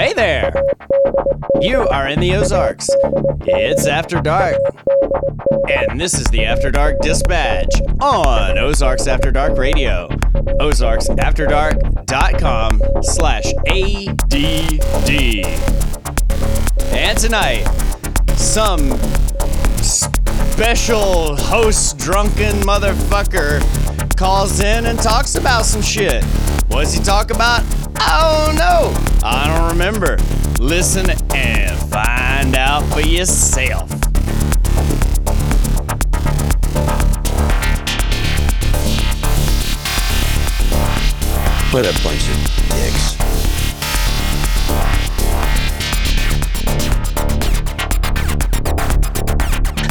Hey there! You are in the Ozarks. It's After Dark. And this is the After Dark Dispatch on Ozarks After Dark Radio. OzarksAfterDark.com slash ADD. And tonight, some special host drunken motherfucker calls in and talks about some shit. What does he talk about? I don't know. I don't remember. Listen and find out for yourself. What a bunch of dicks.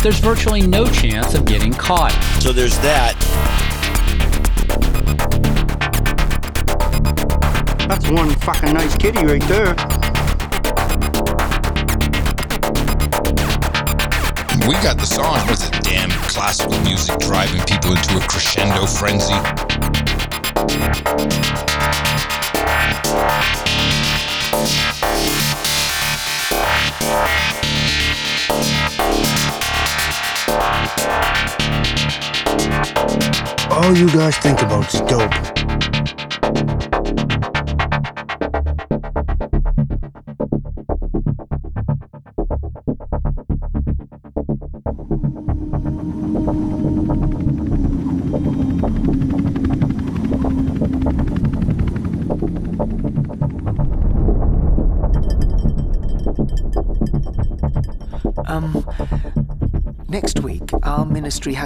There's virtually no chance of getting caught. So there's that. That's one fucking nice kitty right there. We got the song. with it damn classical music driving people into a crescendo frenzy? All you guys think about is dope.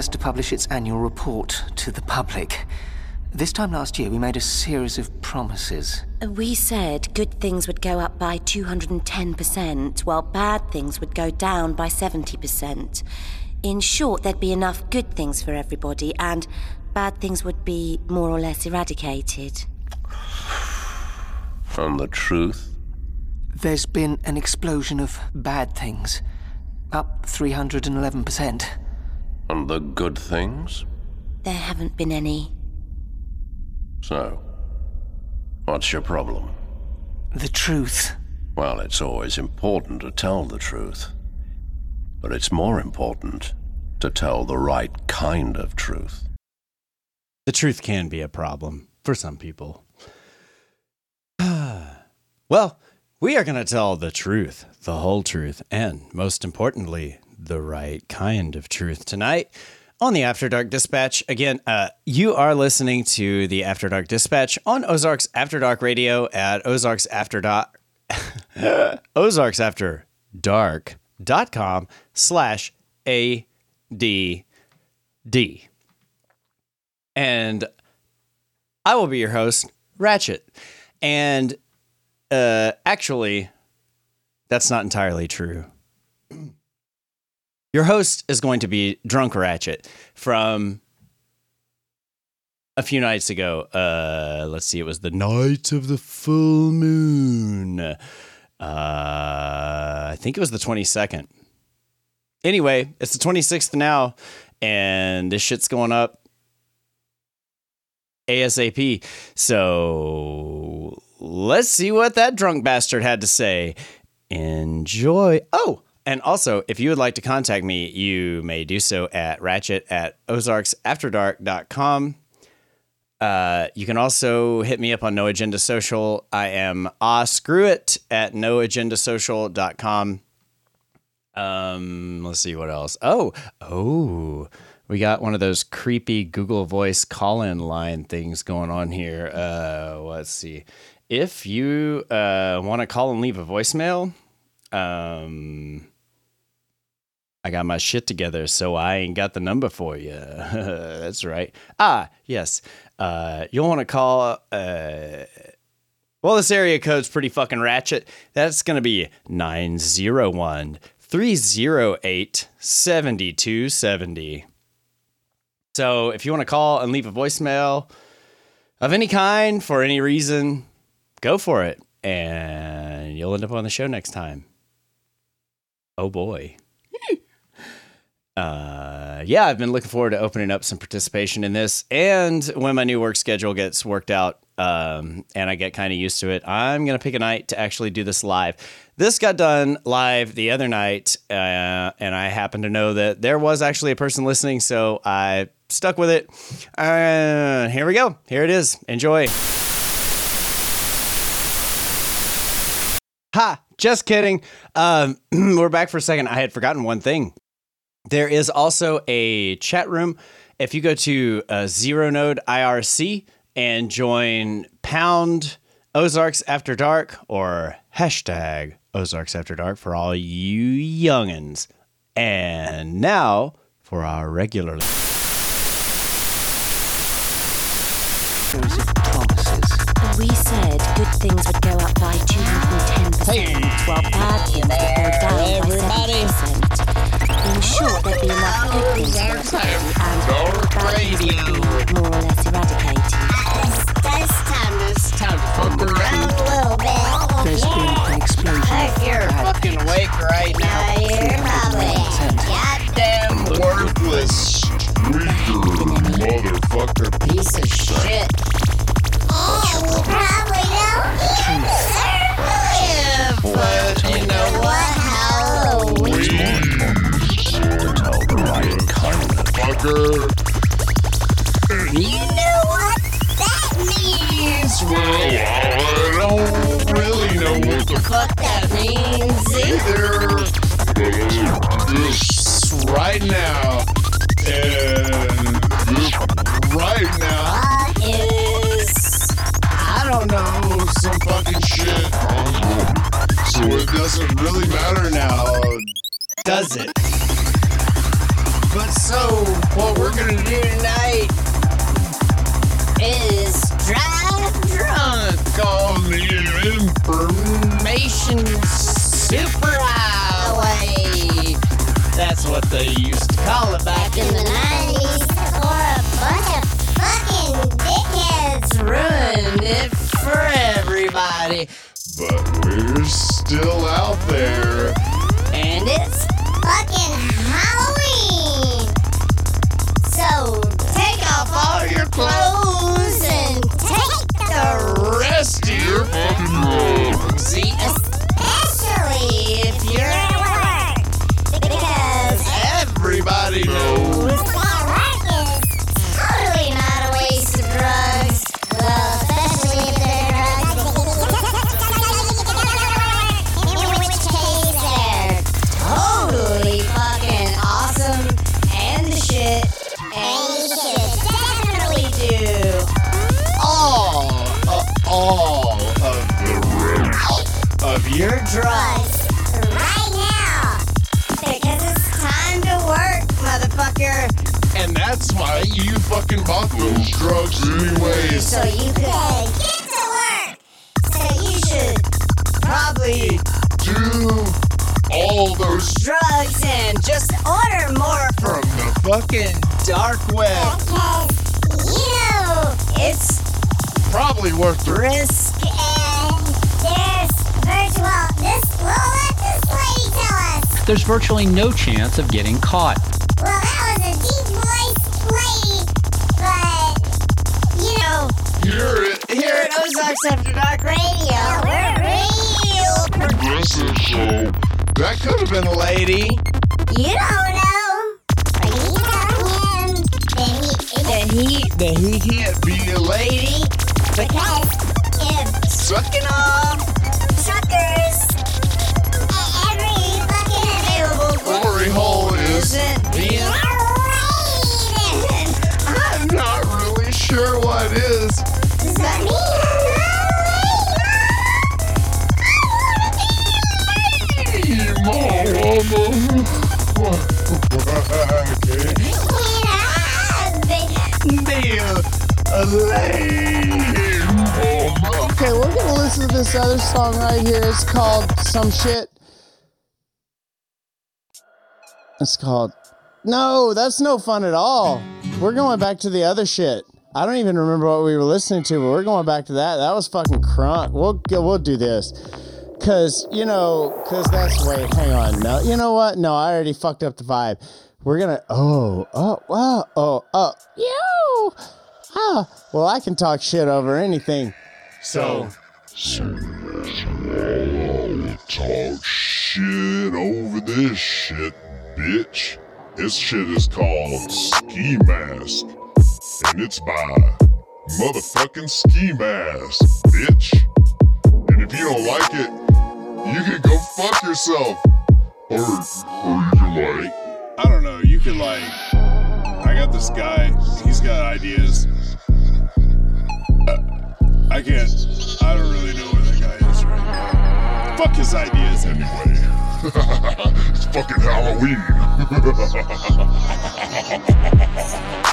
Has to publish its annual report to the public. This time last year, we made a series of promises. We said good things would go up by 210%, while bad things would go down by 70%. In short, there'd be enough good things for everybody, and bad things would be more or less eradicated. And the truth? There's been an explosion of bad things, up 311%. And the good things? There haven't been any. So, what's your problem? The truth. Well, it's always important to tell the truth. But it's more important to tell the right kind of truth. The truth can be a problem for some people. well, we are going to tell the truth, the whole truth, and most importantly, the right kind of truth tonight on the After Dark Dispatch. Again, uh, you are listening to the After Dark Dispatch on Ozarks After Dark Radio at Ozarks After Dark. Ozarks After Dark.com slash ADD. And I will be your host, Ratchet. And uh, actually, that's not entirely true. Your host is going to be Drunk Ratchet from a few nights ago. Uh, let's see, it was the night of the full moon. Uh, I think it was the 22nd. Anyway, it's the 26th now, and this shit's going up ASAP. So let's see what that drunk bastard had to say. Enjoy. Oh, and also, if you would like to contact me, you may do so at ratchet at ozarksafterdark.com. Uh, you can also hit me up on No Agenda Social. I am ah screw it at noagendasocial.com. Um, let's see what else. Oh, oh, we got one of those creepy Google Voice call-in line things going on here. Uh, let's see. If you uh, want to call and leave a voicemail, um, I got my shit together, so I ain't got the number for you. That's right. Ah, yes. Uh, you'll want to call. Uh, well, this area code's pretty fucking ratchet. That's going to be 901 308 7270. So if you want to call and leave a voicemail of any kind for any reason, go for it. And you'll end up on the show next time. Oh boy. Uh, yeah, I've been looking forward to opening up some participation in this. And when my new work schedule gets worked out, um, and I get kind of used to it, I'm gonna pick a night to actually do this live. This got done live the other night, uh, and I happen to know that there was actually a person listening, so I stuck with it. Uh, here we go. Here it is. Enjoy. Ha! Just kidding. Um, we're back for a second. I had forgotten one thing. There is also a chat room. If you go to uh, Zeronode IRC and join pound Ozarks After Dark or hashtag Ozarks After Dark for all you youngins. And now for our regular. Series of. We said good things would go up by 210%, while bad things would go down by 70%. In short, there'd be enough good things for everybody, and bad things would be more or less eradicated. There's been an explosion. Of bad fucking awake right now. content. Goddamn worthless. motherfucker. Piece of shit. Yeah, of You know what that means? Well, I don't really know what the Fuck that means either. this right now. And this right now Is I don't know. some fucking shit. So it doesn't really matter now, Does it? But so what we're gonna do tonight is drive drunk on the information superhighway. That's what they used to call it back in the 90s. Or a bunch of fucking dickheads. Ruined it for everybody. but we're still out there. All drugs right now. Because it's time to work, motherfucker. And that's why you fucking bought those drugs anyways. So you can get to work. So you should probably Do all those drugs and just order more from the fucking dark web. because you know It's probably worth the risk. and there's virtual. This we'll let this lady tell us. There's virtually no chance of getting caught. Well, that was a deep voiced lady, but you know, Hear it. Here at Ozarks After Dark radio. We're real. Progressive show. That could have been a lady. You don't know. But you tell him that he that he that he can't Be a lady. because if sucking off hole is isn't being Raiden. I'm not really sure what is. Does that mean Okay, we're gonna listen to this other song right here. It's called Some Shit. It's called. No, that's no fun at all. We're going back to the other shit. I don't even remember what we were listening to, but we're going back to that. That was fucking crunk. We'll we'll do this. Cause you know, cause that's wait, hang on. No, you know what? No, I already fucked up the vibe. We're gonna. Oh, oh, wow. Oh, oh. Yo, Ah, well, I can talk shit over anything. So, Talk shit over this shit, bitch. This shit is called Ski Mask. And it's by motherfucking Ski Mask, bitch. And if you don't like it, you can go fuck yourself. Or, or you can like, I don't know. You can like. I got this guy. He's got ideas. I can't. I don't really know where that guy is right now. Fuck his ideas anyway. it's fucking Halloween.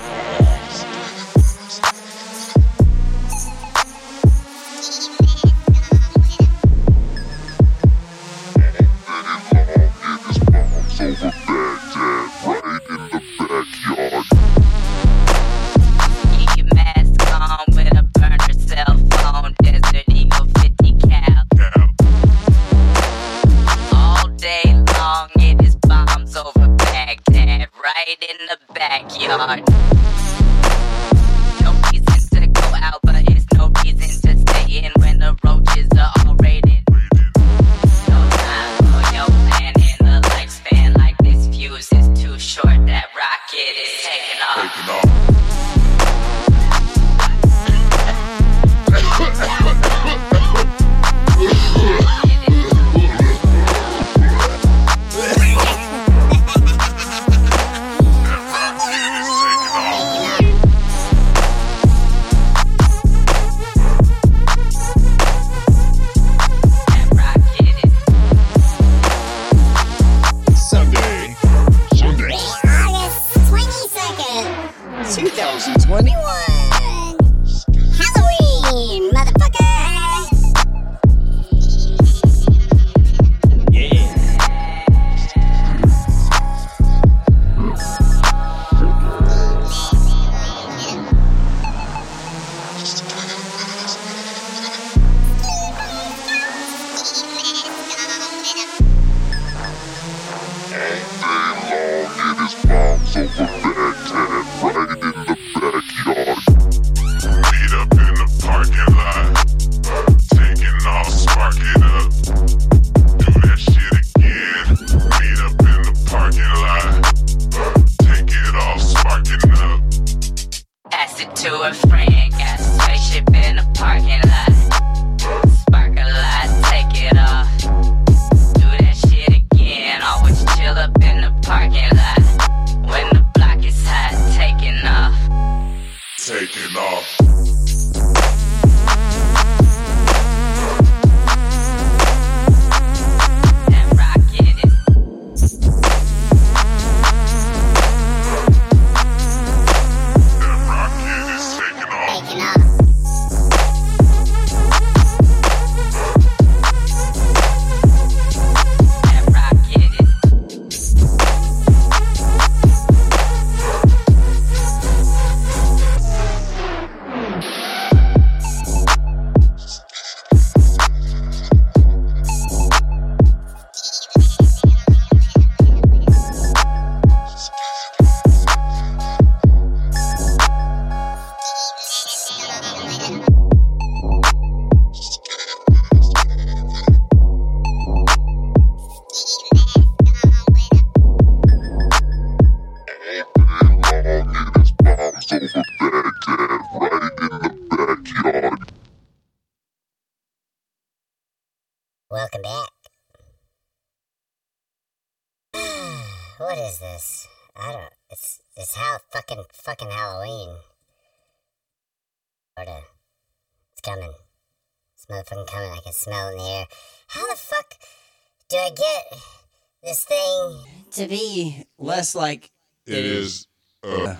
like It is. Uh,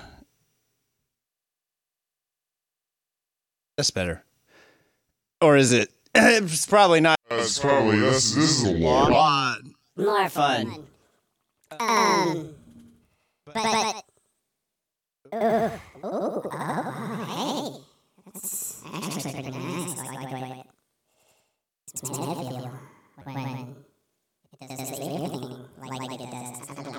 That's better. Or is it? It's probably not. It's probably this. This is a lot. More fun. Um. But. but ooh, ooh, oh, hey. That's actually pretty nice. I like the way it makes my head feel when it does the ear thing like, like it does.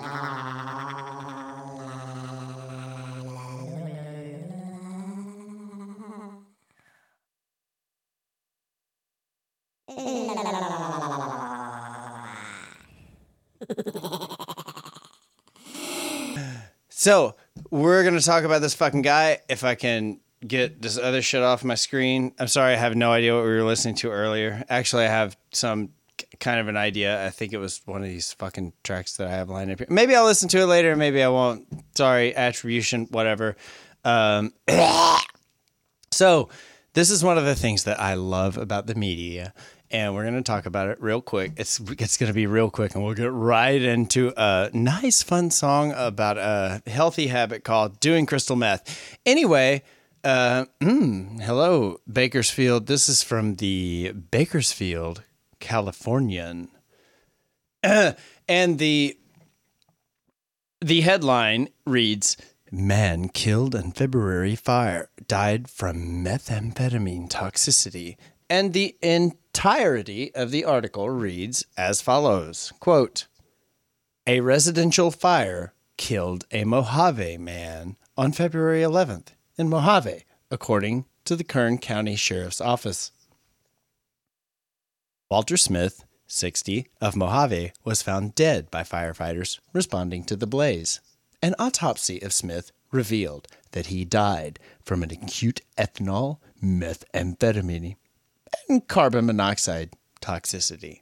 So we're gonna talk about this fucking guy. If I can get this other shit off my screen. I'm sorry, I have no idea what we were listening to earlier. Actually, I have some kind of an idea. I think it was one of these fucking tracks that I have lined up here. Maybe I'll listen to it later. Maybe I won't. Sorry, attribution, whatever. Um, so this is one of the things that I love about the media, and we're going to talk about it real quick. It's it's going to be real quick, and we'll get right into a nice, fun song about a healthy habit called doing crystal meth. Anyway, uh, mm, hello, Bakersfield. This is from the Bakersfield Californian, and the the headline reads Man killed in February fire died from methamphetamine toxicity. And the entirety of the article reads as follows quote, A residential fire killed a Mojave man on February 11th in Mojave, according to the Kern County Sheriff's Office. Walter Smith, 60, of Mojave, was found dead by firefighters responding to the blaze. An autopsy of Smith revealed that he died from an acute ethanol, methamphetamine, and carbon monoxide toxicity.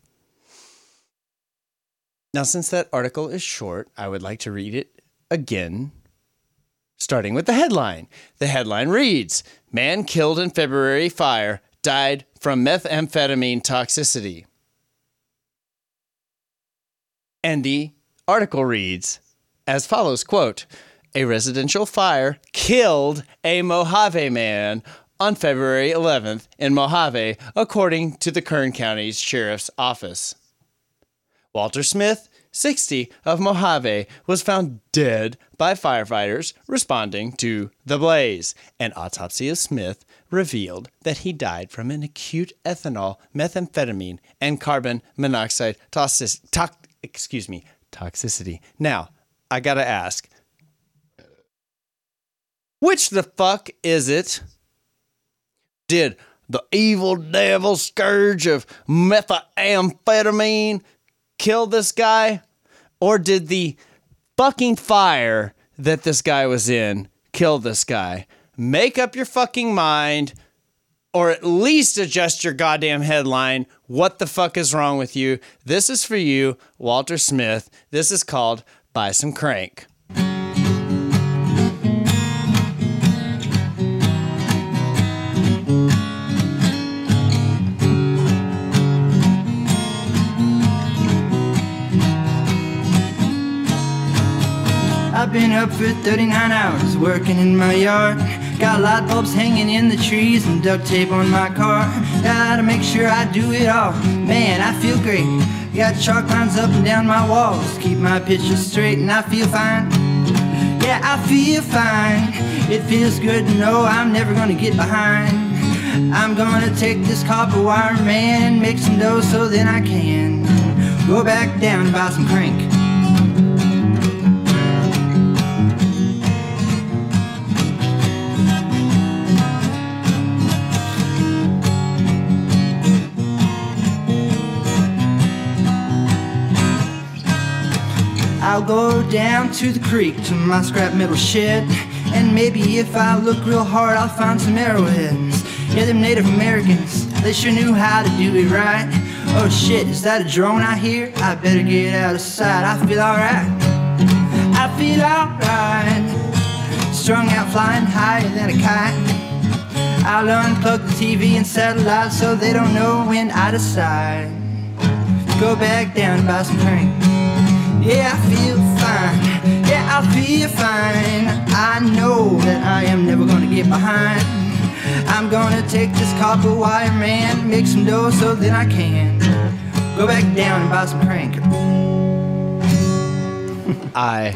Now, since that article is short, I would like to read it again, starting with the headline. The headline reads Man killed in February fire died from methamphetamine toxicity. And the article reads as follows quote a residential fire killed a mojave man on february 11th in mojave according to the kern county's sheriff's office walter smith 60 of mojave was found dead by firefighters responding to the blaze an autopsy of smith revealed that he died from an acute ethanol methamphetamine and carbon monoxide toxic, tox, excuse me toxicity now I gotta ask, which the fuck is it? Did the evil devil scourge of methamphetamine kill this guy? Or did the fucking fire that this guy was in kill this guy? Make up your fucking mind or at least adjust your goddamn headline. What the fuck is wrong with you? This is for you, Walter Smith. This is called Buy Some Crank. I've been up for 39 hours working in my yard. Got light bulbs hanging in the trees and duct tape on my car. Gotta make sure I do it all. Man, I feel great. Got chalk lines up and down my walls. Keep my pictures straight and I feel fine. Yeah, I feel fine. It feels good to know I'm never gonna get behind. I'm gonna take this copper wire man make some dough so then I can go back down and buy some crank. I'll go down to the creek to my scrap metal shed. And maybe if I look real hard, I'll find some arrowheads. Yeah, them Native Americans, they sure knew how to do it right. Oh shit, is that a drone I hear? I better get out of sight. I feel alright. I feel alright. Strung out flying higher than a kite. I'll unplug the TV and satellite so they don't know when I decide. Go back down and buy some crank. Yeah, I feel fine. Yeah, I feel fine. I know that I am never gonna get behind. I'm gonna take this copper wire man, make some dough so then I can go back down and buy some crank. I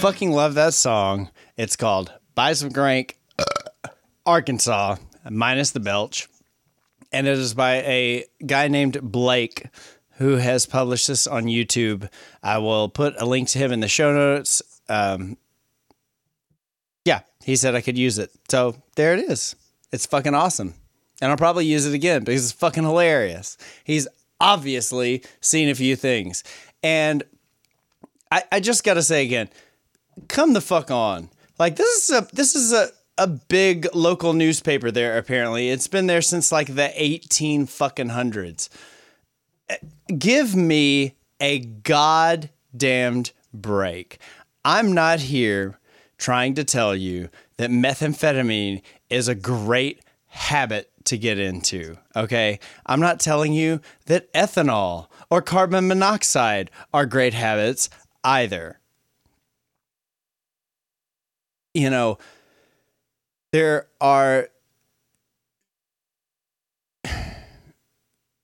fucking love that song. It's called Buy Some Crank, uh, Arkansas, minus the belch. And it is by a guy named Blake who has published this on YouTube. I will put a link to him in the show notes. Um, yeah, he said I could use it. So there it is. It's fucking awesome. And I'll probably use it again because it's fucking hilarious. He's obviously seen a few things. And I, I just gotta say again, come the fuck on. Like this is a this is a a big local newspaper there. Apparently, it's been there since like the eighteen fucking hundreds. Give me a goddamned break. I'm not here trying to tell you that methamphetamine is a great habit to get into. Okay. I'm not telling you that ethanol or carbon monoxide are great habits either. You know, there are,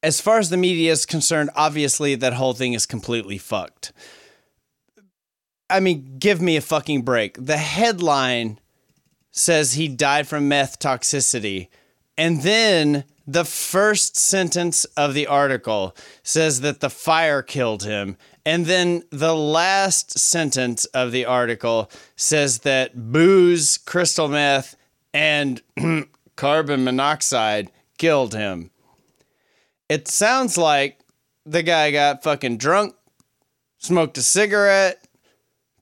as far as the media is concerned, obviously that whole thing is completely fucked. I mean, give me a fucking break. The headline says he died from meth toxicity. And then the first sentence of the article says that the fire killed him. And then the last sentence of the article says that booze, crystal meth, and carbon monoxide killed him. It sounds like the guy got fucking drunk, smoked a cigarette,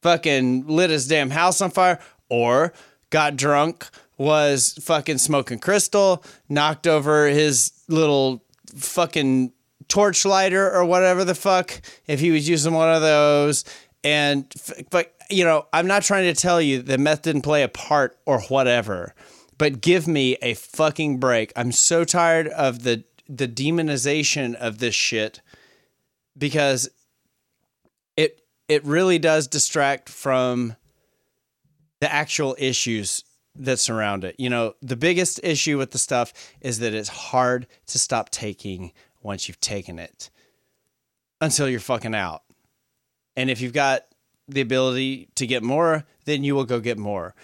fucking lit his damn house on fire, or got drunk, was fucking smoking crystal, knocked over his little fucking torch lighter or whatever the fuck, if he was using one of those. And, but, you know, I'm not trying to tell you that meth didn't play a part or whatever, but give me a fucking break. I'm so tired of the, the demonization of this shit because it, it really does distract from the actual issues that surround it. You know, the biggest issue with the stuff is that it's hard to stop taking once you've taken it until you're fucking out. And if you've got the ability to get more, then you will go get more.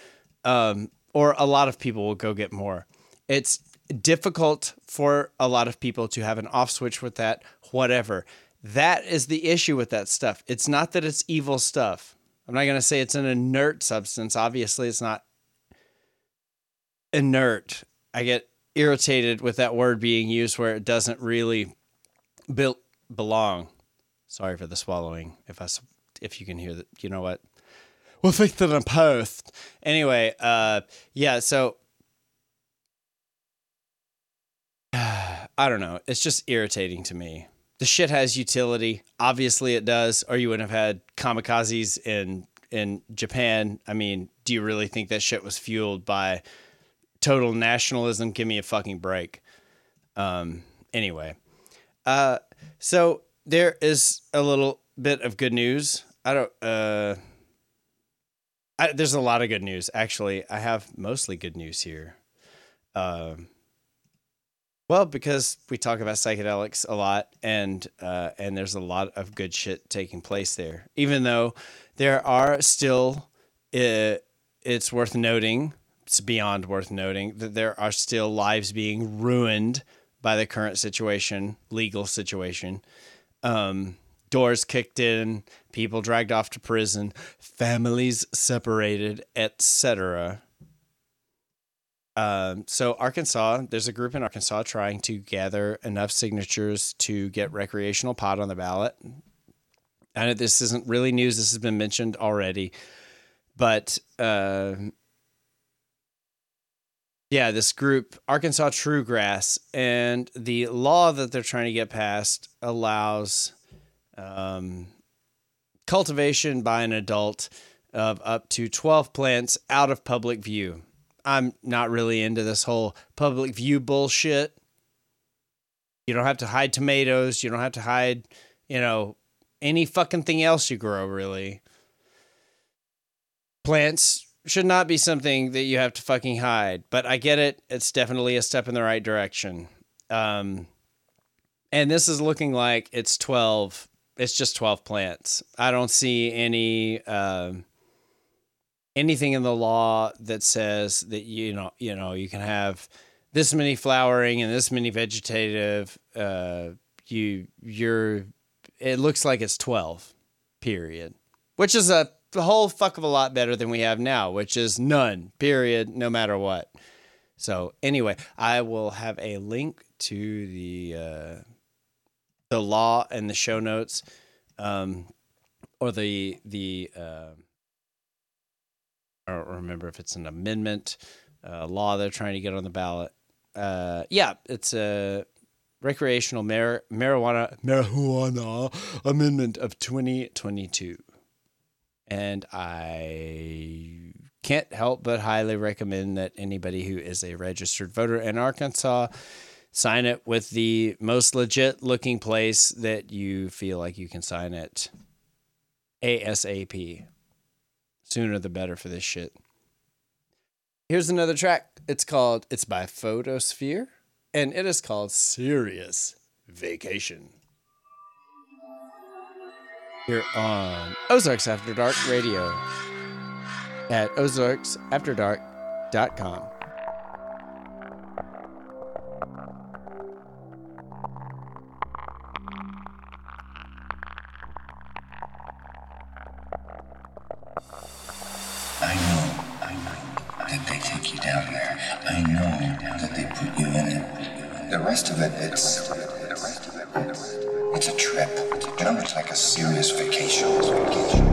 Um, or a lot of people will go get more. It's difficult for a lot of people to have an off switch with that, whatever. That is the issue with that stuff. It's not that it's evil stuff. I'm not going to say it's an inert substance. Obviously, it's not inert. I get irritated with that word being used where it doesn't really be- belong. Sorry for the swallowing. If I if you can hear that, you know what? We'll fix that in post. Anyway, uh, yeah. So I don't know. It's just irritating to me. The shit has utility. Obviously, it does, or you wouldn't have had kamikazes in in Japan. I mean, do you really think that shit was fueled by total nationalism? Give me a fucking break. Um, anyway, uh, so there is a little bit of good news. I don't. Uh, I, there's a lot of good news actually. I have mostly good news here. Um. Well, because we talk about psychedelics a lot, and uh, and there's a lot of good shit taking place there. Even though there are still, uh, it's worth noting, it's beyond worth noting that there are still lives being ruined by the current situation, legal situation. Um, doors kicked in, people dragged off to prison, families separated, etc. Um, so Arkansas, there's a group in Arkansas trying to gather enough signatures to get recreational pot on the ballot. I know this isn't really news. This has been mentioned already, but uh, yeah, this group, Arkansas True Grass, and the law that they're trying to get passed allows um, cultivation by an adult of up to 12 plants out of public view. I'm not really into this whole public view bullshit. You don't have to hide tomatoes. You don't have to hide, you know, any fucking thing else you grow, really. Plants should not be something that you have to fucking hide, but I get it. It's definitely a step in the right direction. Um, and this is looking like it's 12, it's just 12 plants. I don't see any. Um, anything in the law that says that you know you know you can have this many flowering and this many vegetative uh you you're it looks like it's 12 period which is a whole fuck of a lot better than we have now which is none period no matter what. So anyway i will have a link to the uh the law and the show notes um or the the uh, I don't remember if it's an amendment uh, law they're trying to get on the ballot. Uh, yeah, it's a recreational mar- marijuana marijuana amendment of 2022, and I can't help but highly recommend that anybody who is a registered voter in Arkansas sign it with the most legit looking place that you feel like you can sign it ASAP. Sooner the better for this shit. Here's another track. It's called It's by Photosphere and it is called Serious Vacation. Here on Ozarks After Dark Radio at ozarksafterdark.com. it, it's. It's a trip. You know, it's like a serious vacation. vacation.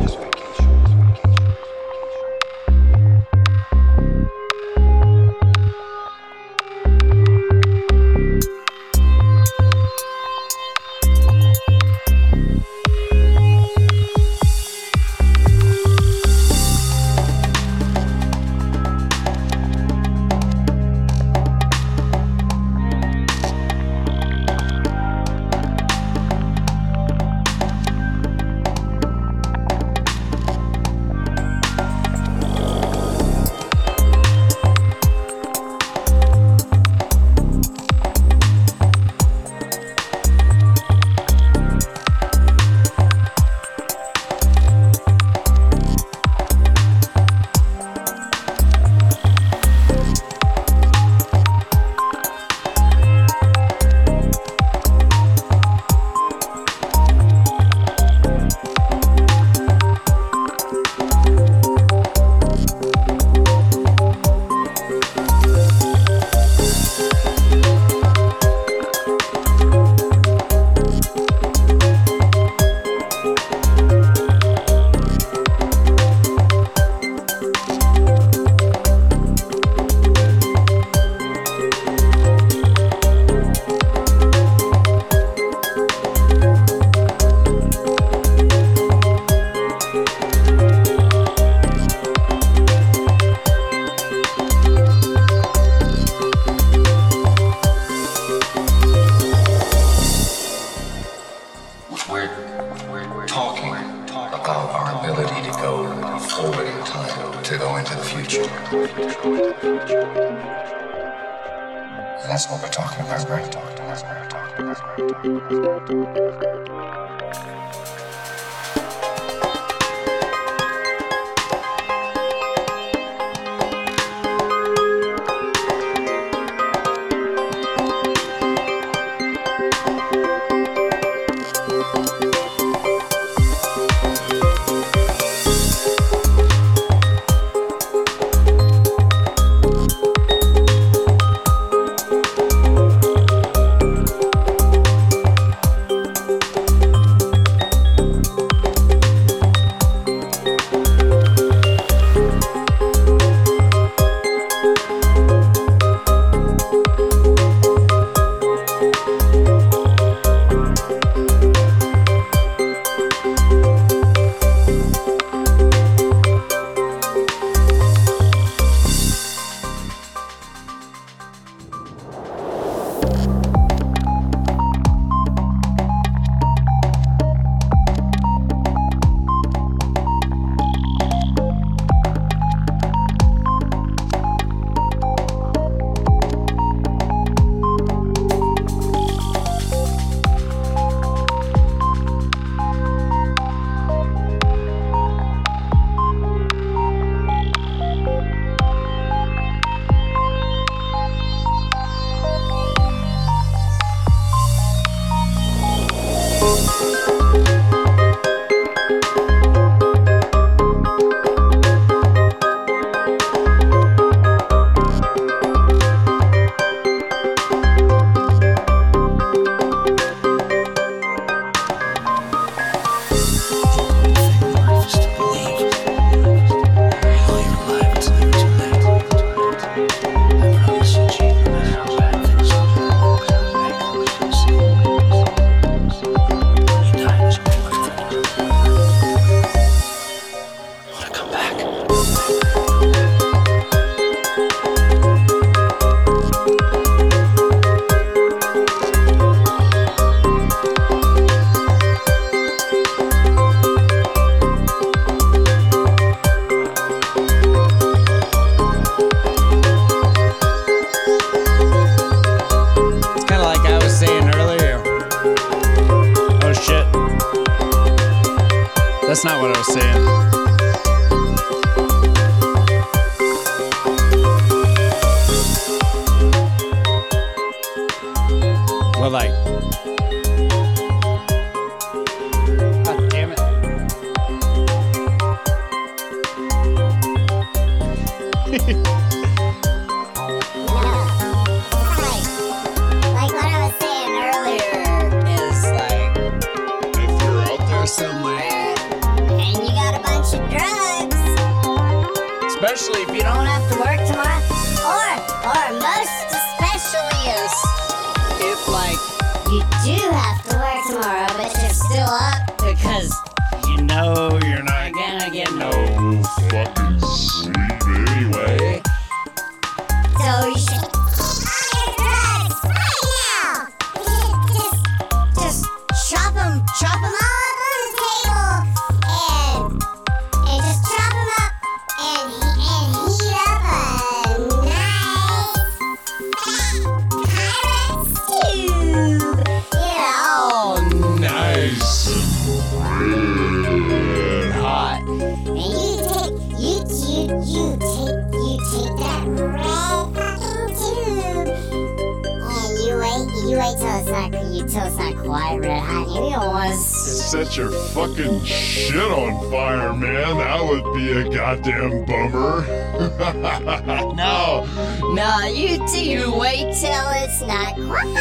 Set your fucking shit on fire, man. That would be a goddamn bummer. No, no, you you wait till it's not quite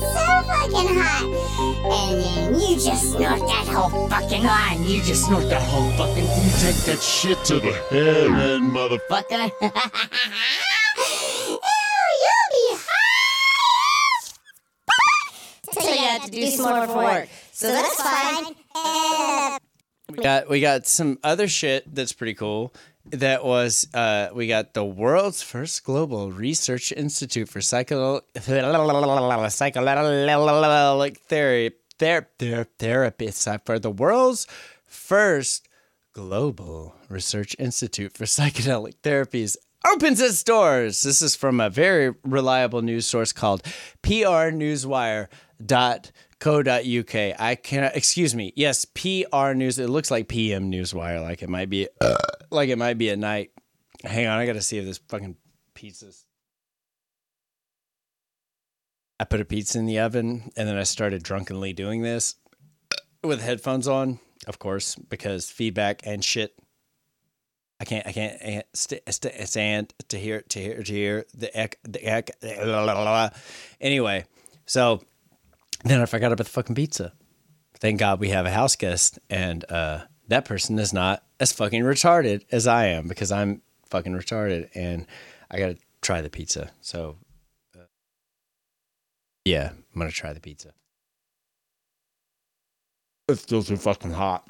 so fucking hot, and then you just snort that whole fucking line. You just snort that whole fucking thing. Take that shit to the head, man, mother. Fucker. Ew, you'll be high. So you have to do some more for work. So that's fine. We got we got some other shit that's pretty cool. That was uh we got the world's first global research institute for psycho psychedelic theory ther- ther- therapists for the world's first global research institute for psychedelic therapies opens its doors. This is from a very reliable news source called prnewswire.co.uk. I cannot excuse me. Yes, PR News. It looks like PM Newswire, like it might be like it might be at night. Hang on, I gotta see if this fucking pizza's I put a pizza in the oven and then I started drunkenly doing this with headphones on, of course, because feedback and shit. I can't, I can't, st- st- stand to hear, to hear, to hear the ec, the ec. La, la, la, la. Anyway, so then I forgot about the fucking pizza. Thank God we have a house guest, and uh, that person is not as fucking retarded as I am because I'm fucking retarded, and I gotta try the pizza. So, uh, yeah, I'm gonna try the pizza. It's still too fucking hot,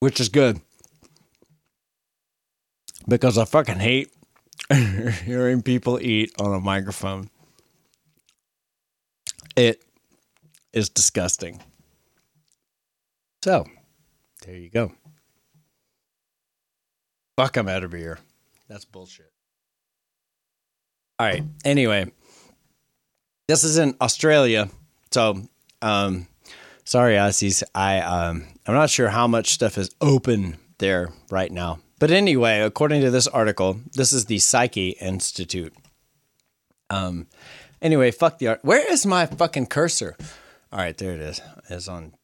which is good because I fucking hate hearing people eat on a microphone. It is disgusting. So, there you go. Fuck, I'm out of beer. That's bullshit. All right. Anyway, this is in Australia. So, um, sorry, Aussies. I um, I'm not sure how much stuff is open there right now. But anyway, according to this article, this is the Psychae Institute. Um, anyway, fuck the art. Where is my fucking cursor? All right, there it is. It's on.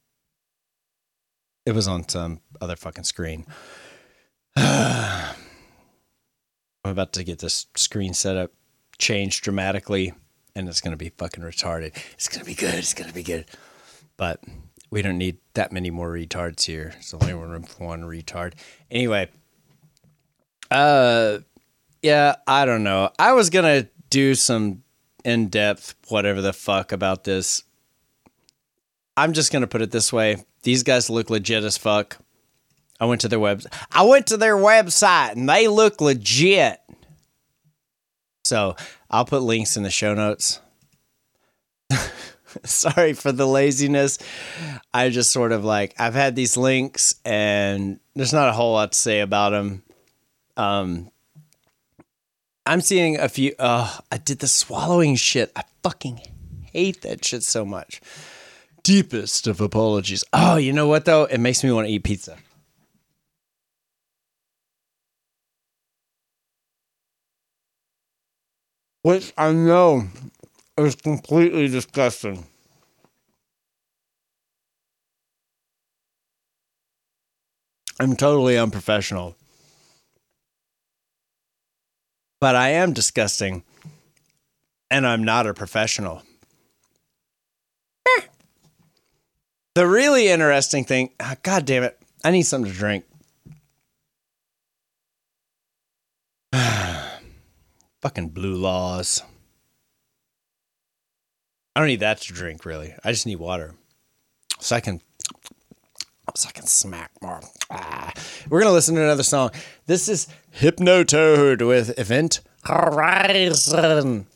It was on some other fucking screen. I'm about to get this screen set up, changed dramatically, and it's gonna be fucking retarded. It's gonna be good. It's gonna be good. But we don't need that many more retards here. There's only room for one retard. Anyway, uh, yeah, I don't know. I was gonna do some in depth whatever the fuck about this. I'm just gonna put it this way: these guys look legit as fuck. I went to their web. I went to their website and they look legit. So I'll put links in the show notes. Sorry for the laziness. I just sort of like I've had these links and there's not a whole lot to say about them. Um, I'm seeing a few. Uh, I did the swallowing shit. I fucking hate that shit so much. deepest of apologies. Oh, you know what though? It makes me want to eat pizza. Which I know is completely disgusting. I'm totally unprofessional. But I am disgusting. And I'm not a professional. The really interesting thing, ah, God damn it, I need something to drink. Fucking blue laws. I don't need that to drink, really. I just need water. So I can so I can smack more. Ah. We're gonna listen to another song. This is Hypnotoad with Event Horizon.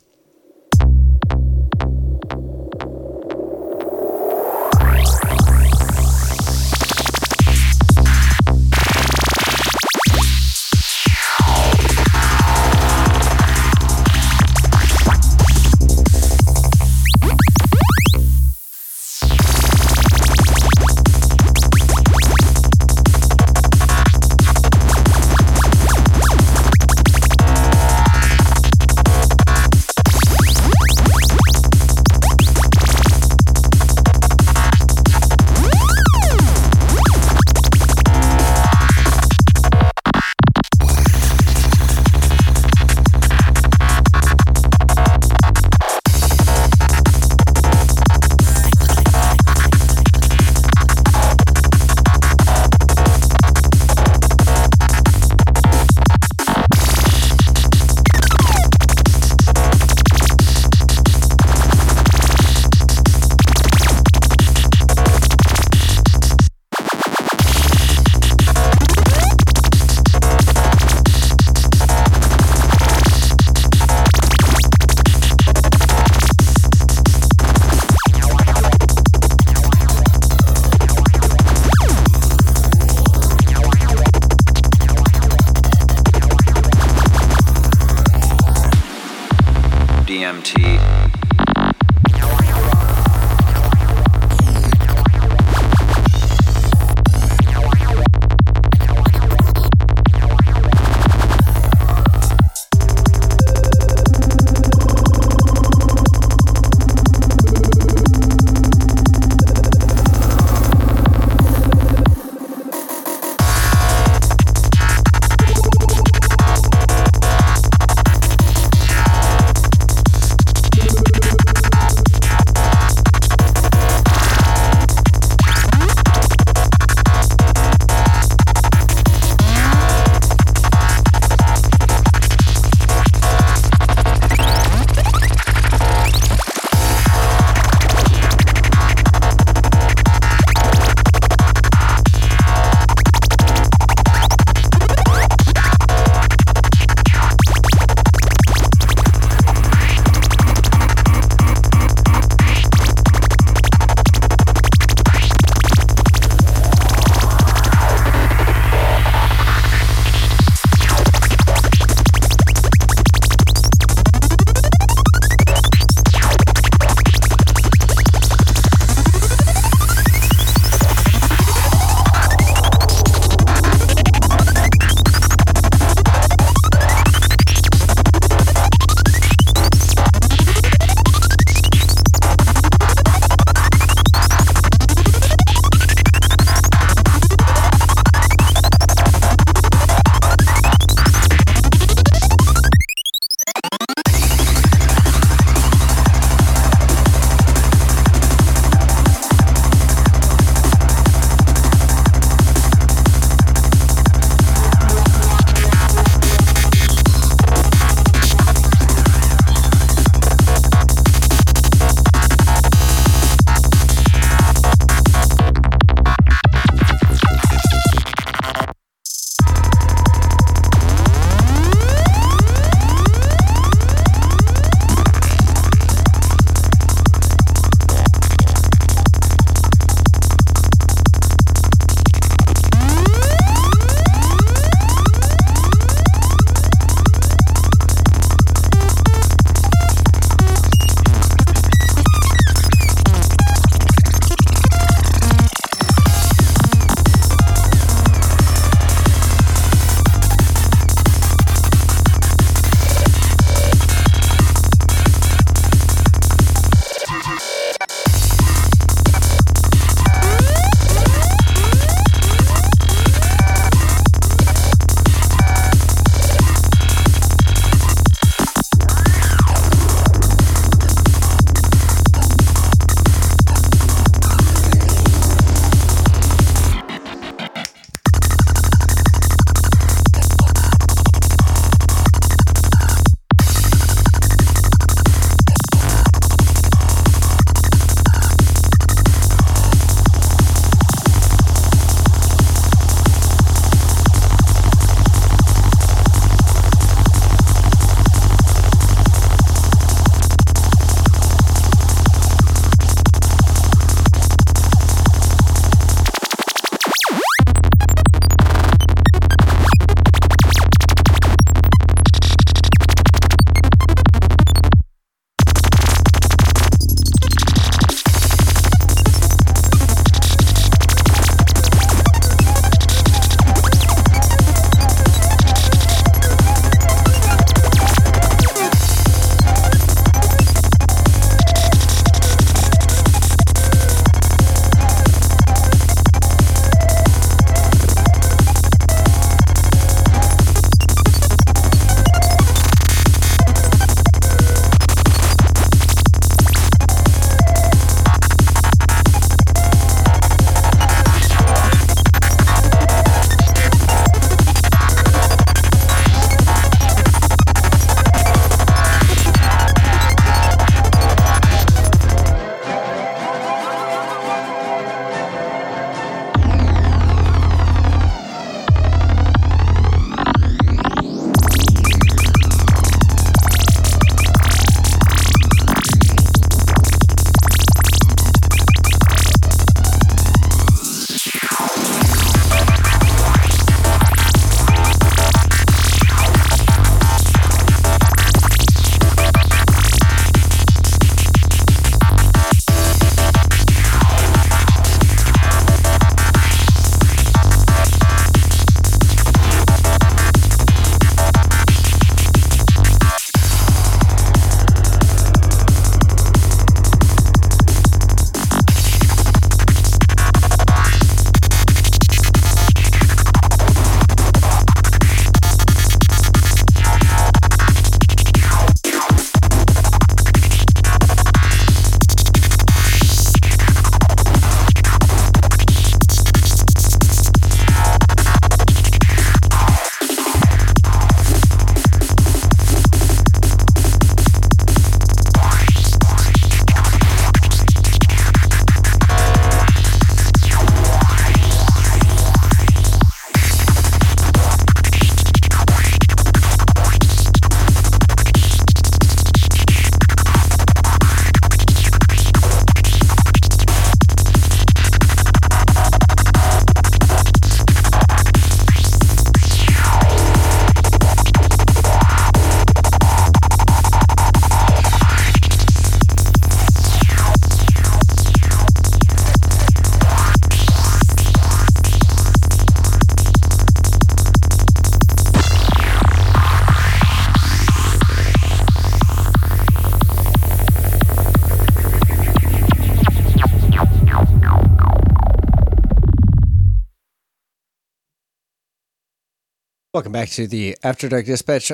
Welcome back to the After Dark Dispatch.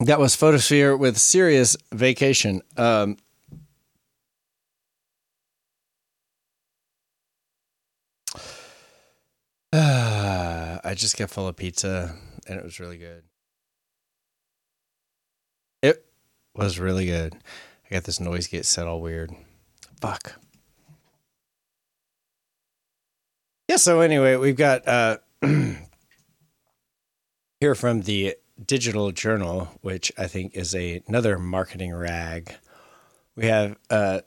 That was Photosphere with Serious Vacation. Um, I just got full of pizza and it was really good. It was really good. I got this noise gate set all weird. Fuck. Yeah, so anyway, we've got uh here from the Digital Journal, which I think is a, another marketing rag. We have uh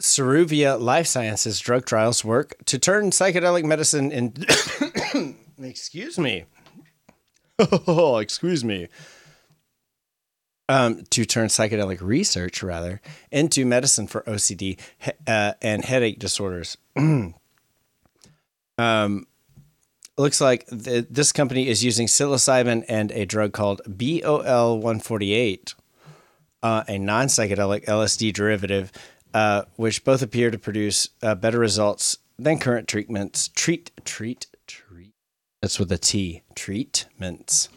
Ceruvia Life Sciences drug trials work to turn psychedelic medicine in excuse me. Oh, excuse me. Um, to turn psychedelic research rather into medicine for OCD uh, and headache disorders. um, looks like th- this company is using psilocybin and a drug called BOL 148, uh, a non psychedelic LSD derivative, uh, which both appear to produce uh, better results than current treatments. Treat, treat, treat. That's with a T. Treatments.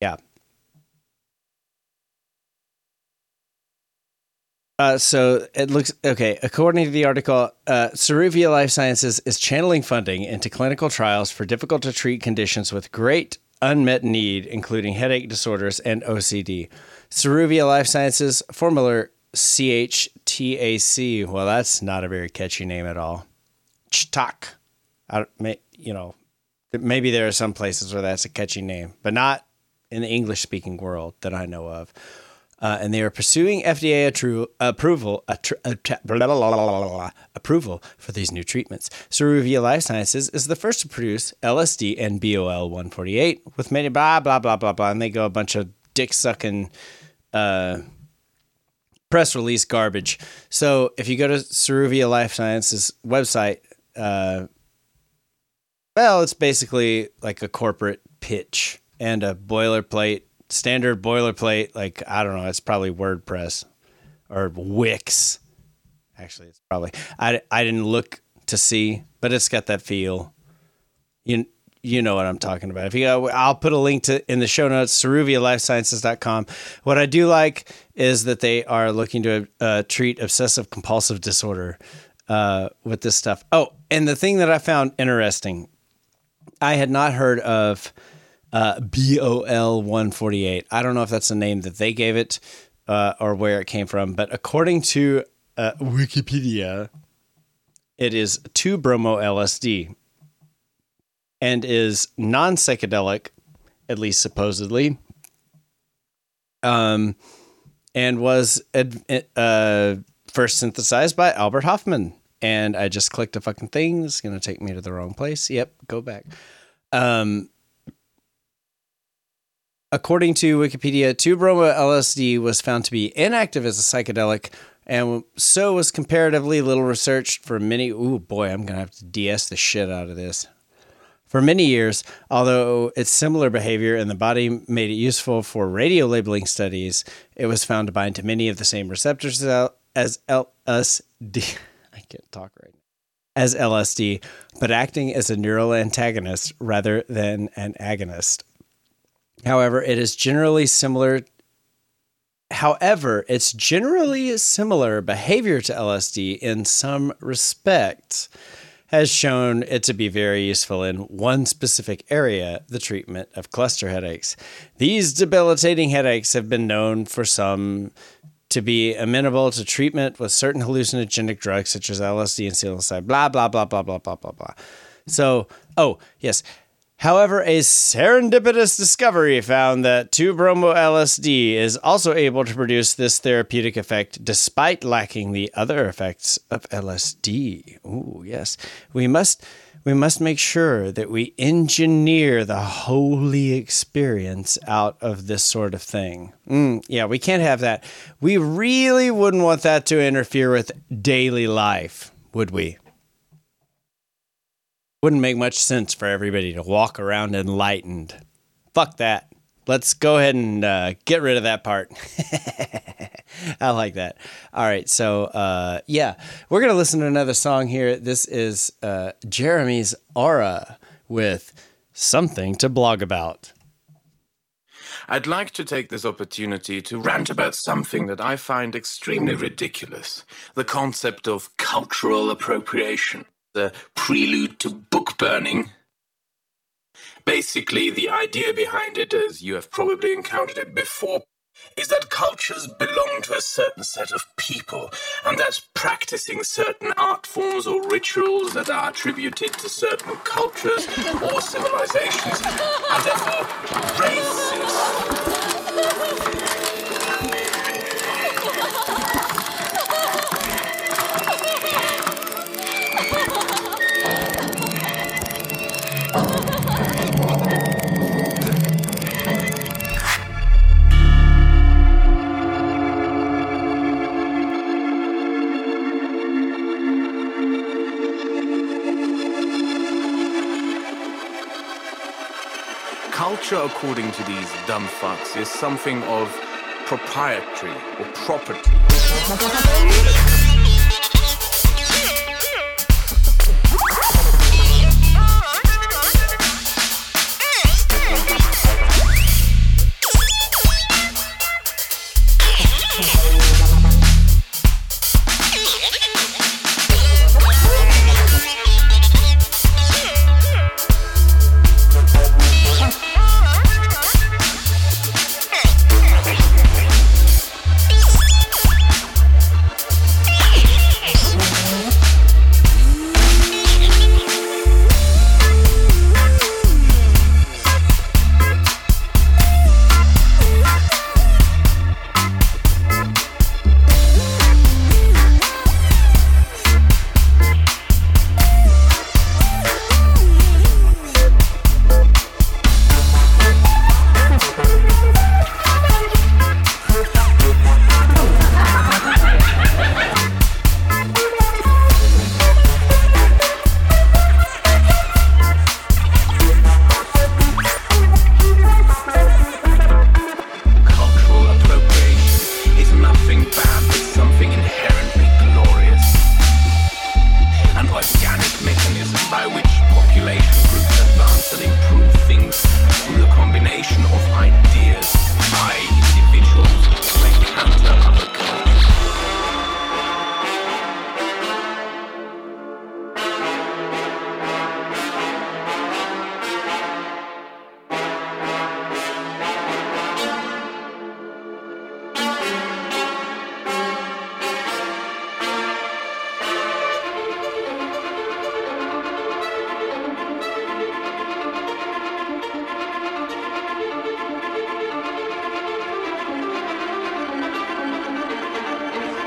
Yeah. Uh, so it looks okay. According to the article, uh, Ceruvia Life Sciences is channeling funding into clinical trials for difficult to treat conditions with great unmet need, including headache disorders and OCD. Ceruvia Life Sciences, formerly CHTAC. Well, that's not a very catchy name at all. Chtak. I may, you know, maybe there are some places where that's a catchy name, but not in the English speaking world that I know of. Uh, and they are pursuing FDA attru- approval attr- attr- blah, blah, blah, blah, blah, blah, approval for these new treatments. Ceruvia Life Sciences is the first to produce LSD and BOL 148 with many blah blah blah blah blah, and they go a bunch of dick sucking uh, press release garbage. So if you go to Ceruvia Life Sciences website, uh, well, it's basically like a corporate pitch and a boilerplate standard boilerplate, like I don't know, it's probably WordPress or Wix. Actually, it's probably I, I didn't look to see, but it's got that feel. You you know what I'm talking about. If you go, I'll put a link to in the show notes, ceruvialifesciences.com. What I do like is that they are looking to uh, treat obsessive compulsive disorder uh, with this stuff. Oh, and the thing that I found interesting, I had not heard of uh, BOL 148. I don't know if that's the name that they gave it uh, or where it came from, but according to uh, Wikipedia, it is 2 bromo LSD and is non psychedelic, at least supposedly, um, and was uh, first synthesized by Albert Hofmann. And I just clicked a fucking thing. It's going to take me to the wrong place. Yep, go back. Um, According to Wikipedia, 2-bromo LSD was found to be inactive as a psychedelic, and so was comparatively little researched for many. Ooh, boy, I'm gonna have to DS the shit out of this. For many years, although its similar behavior in the body made it useful for radio labeling studies, it was found to bind to many of the same receptors as LSD. I can't talk right now. As LSD, but acting as a neural antagonist rather than an agonist. However, it is generally similar. However, it's generally similar behavior to LSD in some respects, has shown it to be very useful in one specific area, the treatment of cluster headaches. These debilitating headaches have been known for some to be amenable to treatment with certain hallucinogenic drugs such as LSD and psilocybin, blah, blah, blah, blah, blah, blah, blah, blah. So, oh, yes. However, a serendipitous discovery found that 2-bromo LSD is also able to produce this therapeutic effect despite lacking the other effects of LSD. Ooh, yes. We must we must make sure that we engineer the holy experience out of this sort of thing. Mm, yeah, we can't have that. We really wouldn't want that to interfere with daily life, would we? Wouldn't make much sense for everybody to walk around enlightened. Fuck that. Let's go ahead and uh, get rid of that part. I like that. All right, so uh, yeah, we're gonna listen to another song here. This is uh, Jeremy's Aura with something to blog about. I'd like to take this opportunity to rant about something that I find extremely ridiculous the concept of cultural appropriation, the prelude to book burning. Basically, the idea behind it, as you have probably encountered it before, is that cultures belong to a certain set of people, and that practicing certain art forms or rituals that are attributed to certain cultures or civilizations are therefore racist. Culture, according to these dumb fucks, is something of proprietary or property.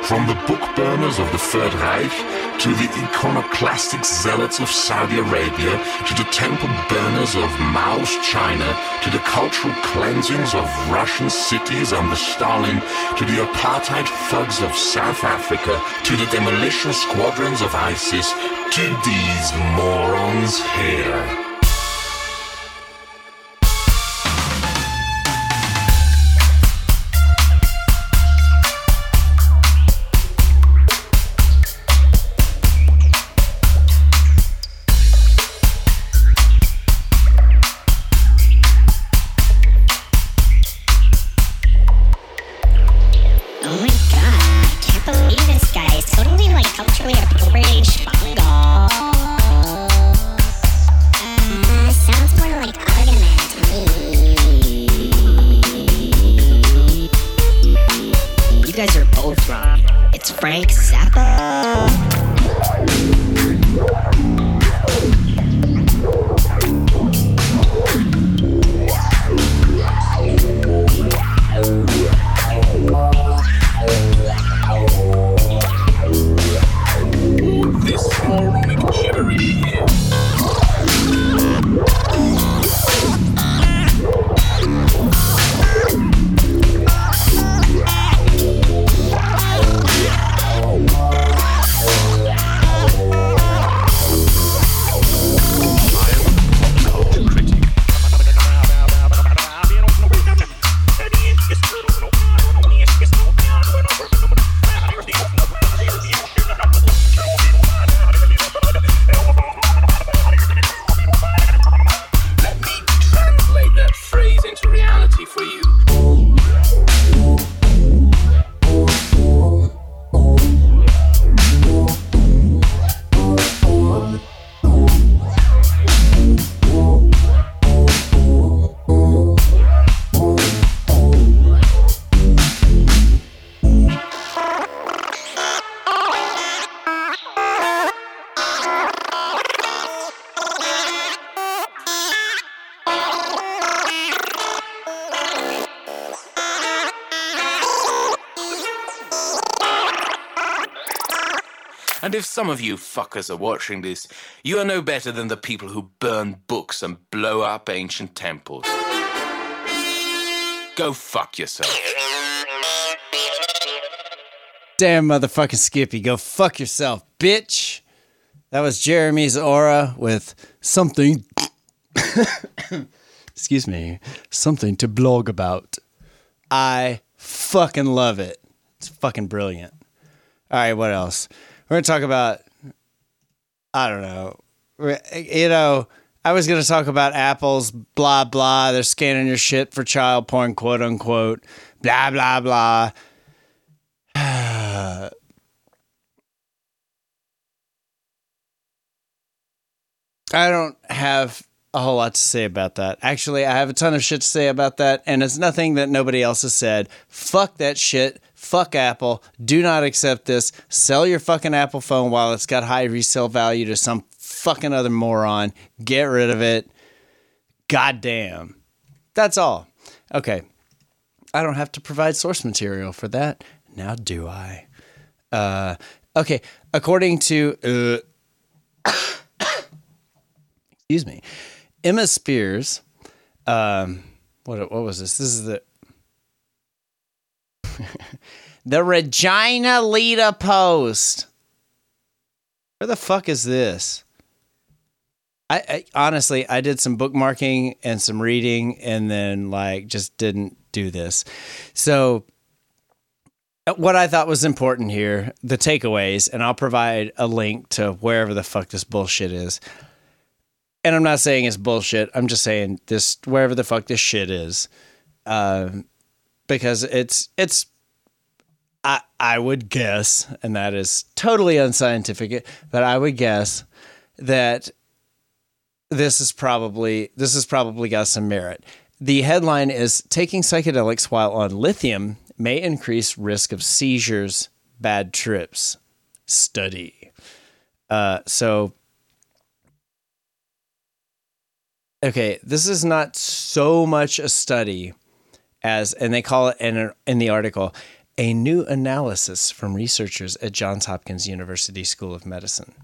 From the book burners of the Third Reich to the iconoclastic zealots of Saudi Arabia to the temple burners of Mao's China to the cultural cleansings of Russian cities under Stalin to the apartheid thugs of South Africa to the demolition squadrons of ISIS to these morons here. If some of you fuckers are watching this, you are no better than the people who burn books and blow up ancient temples. Go fuck yourself. Damn motherfucking Skippy, go fuck yourself, bitch. That was Jeremy's aura with something. excuse me, something to blog about. I fucking love it. It's fucking brilliant. All right, what else? We're gonna talk about. I don't know. You know, I was gonna talk about Apple's blah blah. They're scanning your shit for child porn, quote unquote. Blah blah blah. I don't have a whole lot to say about that. Actually, I have a ton of shit to say about that, and it's nothing that nobody else has said. Fuck that shit. Fuck Apple. Do not accept this. Sell your fucking Apple phone while it's got high resale value to some fucking other moron. Get rid of it. Goddamn. That's all. Okay. I don't have to provide source material for that. Now do I? Uh, okay. According to uh, excuse me, Emma Spears. Um, what what was this? This is the the Regina Leader-Post. Where the fuck is this? I, I honestly, I did some bookmarking and some reading, and then like just didn't do this. So, uh, what I thought was important here, the takeaways, and I'll provide a link to wherever the fuck this bullshit is. And I'm not saying it's bullshit. I'm just saying this wherever the fuck this shit is, um, because it's it's. I I would guess, and that is totally unscientific, but I would guess that this is probably this has probably got some merit. The headline is taking psychedelics while on lithium may increase risk of seizures, bad trips. Study. Uh, so okay, this is not so much a study as, and they call it in, in the article, a new analysis from researchers at Johns Hopkins University School of Medicine.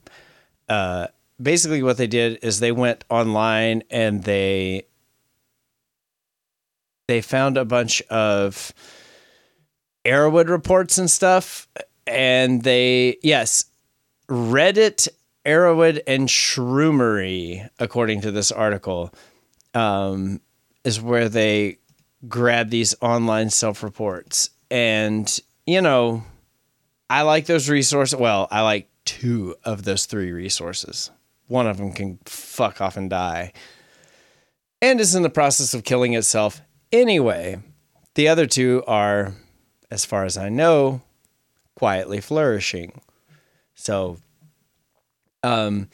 Uh, basically, what they did is they went online and they they found a bunch of Erowid reports and stuff, and they yes, Reddit, Erowid, and Shroomery, according to this article, um, is where they grab these online self reports. And, you know, I like those resources. Well, I like two of those three resources. One of them can fuck off and die and is in the process of killing itself anyway. The other two are, as far as I know, quietly flourishing. So, um,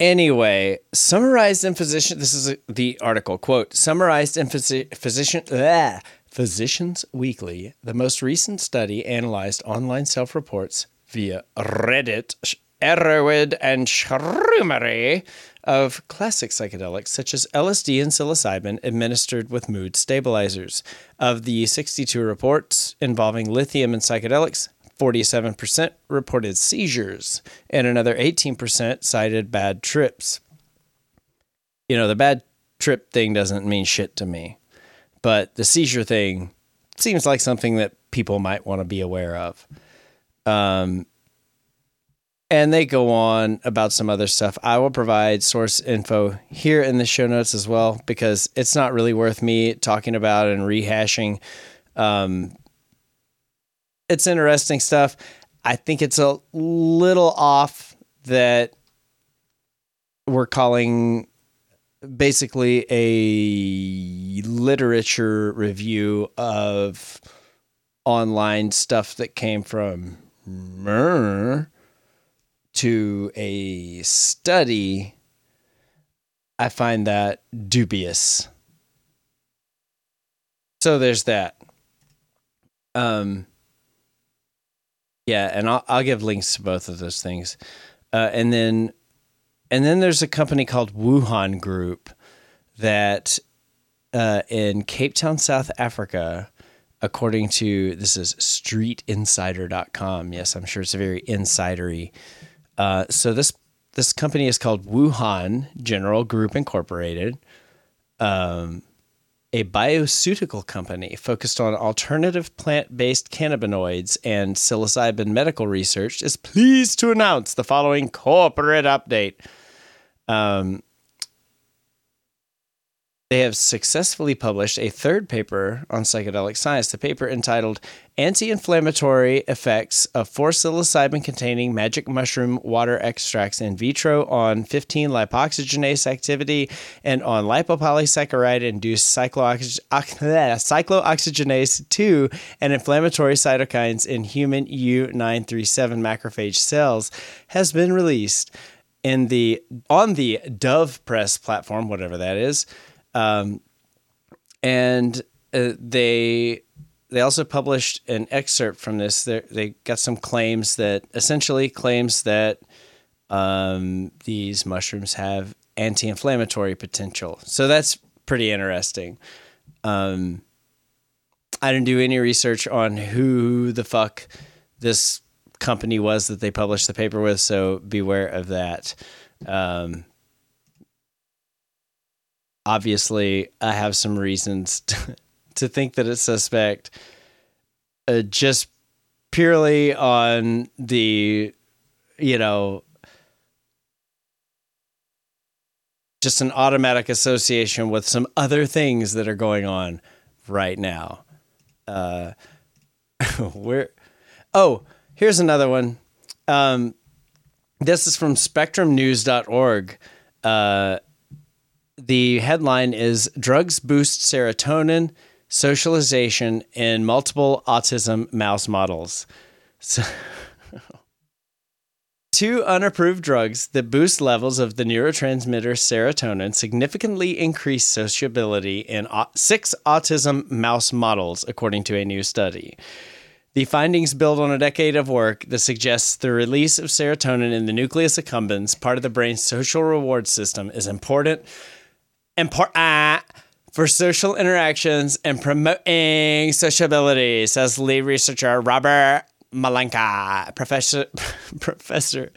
anyway, summarized in physician. This is the article quote summarized in physi- physician. ah, Physicians Weekly, the most recent study analyzed online self reports via Reddit, Erowid, and Shroomery of classic psychedelics such as LSD and psilocybin administered with mood stabilizers. Of the 62 reports involving lithium and psychedelics, 47% reported seizures, and another 18% cited bad trips. You know, the bad trip thing doesn't mean shit to me, but the seizure thing seems like something that people might want to be aware of. Um, and they go on about some other stuff. I will provide source info here in the show notes as well because it's not really worth me talking about and rehashing. Um, it's interesting stuff. I think it's a little off that we're calling basically a literature review of online stuff that came from Mer to a study. I find that dubious. So there's that. Um, yeah, and I'll I'll give links to both of those things, uh, and then and then there's a company called Wuhan Group that uh, in Cape Town, South Africa, according to this is streetinsider.com. Yes, I'm sure it's very insidery. Uh, so this this company is called Wuhan General Group Incorporated, um, a bioceutical company focused on alternative plant based cannabinoids and psilocybin medical research, is pleased to announce the following corporate update. Um, they have successfully published a third paper on psychedelic science. The paper entitled Anti Inflammatory Effects of Four Psilocybin Containing Magic Mushroom Water Extracts in Vitro on 15 Lipoxygenase Activity and on Lipopolysaccharide Induced cycloox- Cyclooxygenase 2 and Inflammatory Cytokines in Human U937 Macrophage Cells has been released in the on the Dove Press platform, whatever that is. Um, and uh, they they also published an excerpt from this. They they got some claims that essentially claims that um, these mushrooms have anti-inflammatory potential. So that's pretty interesting. Um, I didn't do any research on who the fuck this company was that they published the paper with, so beware of that. Um, obviously, I have some reasons to, to think that it's suspect, uh, just purely on the, you know, just an automatic association with some other things that are going on right now. Uh, where? Oh, here's another one. Um, this is from SpectrumNews.org. Uh, the headline is Drugs Boost Serotonin Socialization in Multiple Autism Mouse Models. So, two unapproved drugs that boost levels of the neurotransmitter serotonin significantly increase sociability in six autism mouse models, according to a new study. The findings build on a decade of work that suggests the release of serotonin in the nucleus accumbens, part of the brain's social reward system, is important important uh, for social interactions and promoting sociability, says lead researcher Robert Malenka, professor, professor,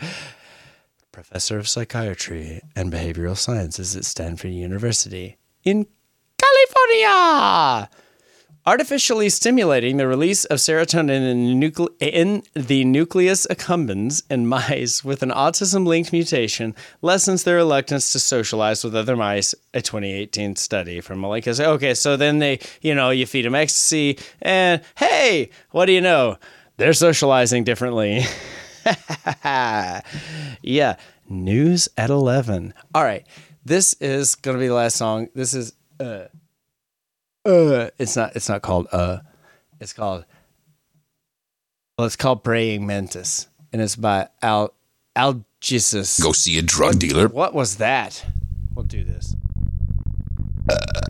professor of psychiatry and behavioral sciences at Stanford University in California. Artificially stimulating the release of serotonin in, nucle- in the nucleus accumbens in mice with an autism linked mutation lessens their reluctance to socialize with other mice, a 2018 study from says, Okay, so then they, you know, you feed them ecstasy, and hey, what do you know? They're socializing differently. yeah, news at 11. All right, this is going to be the last song. This is. Uh, uh, it's not it's not called uh it's called well it's called praying mantis and it's by al Al Jesus. go see a drug what, dealer what was that we'll do this uh.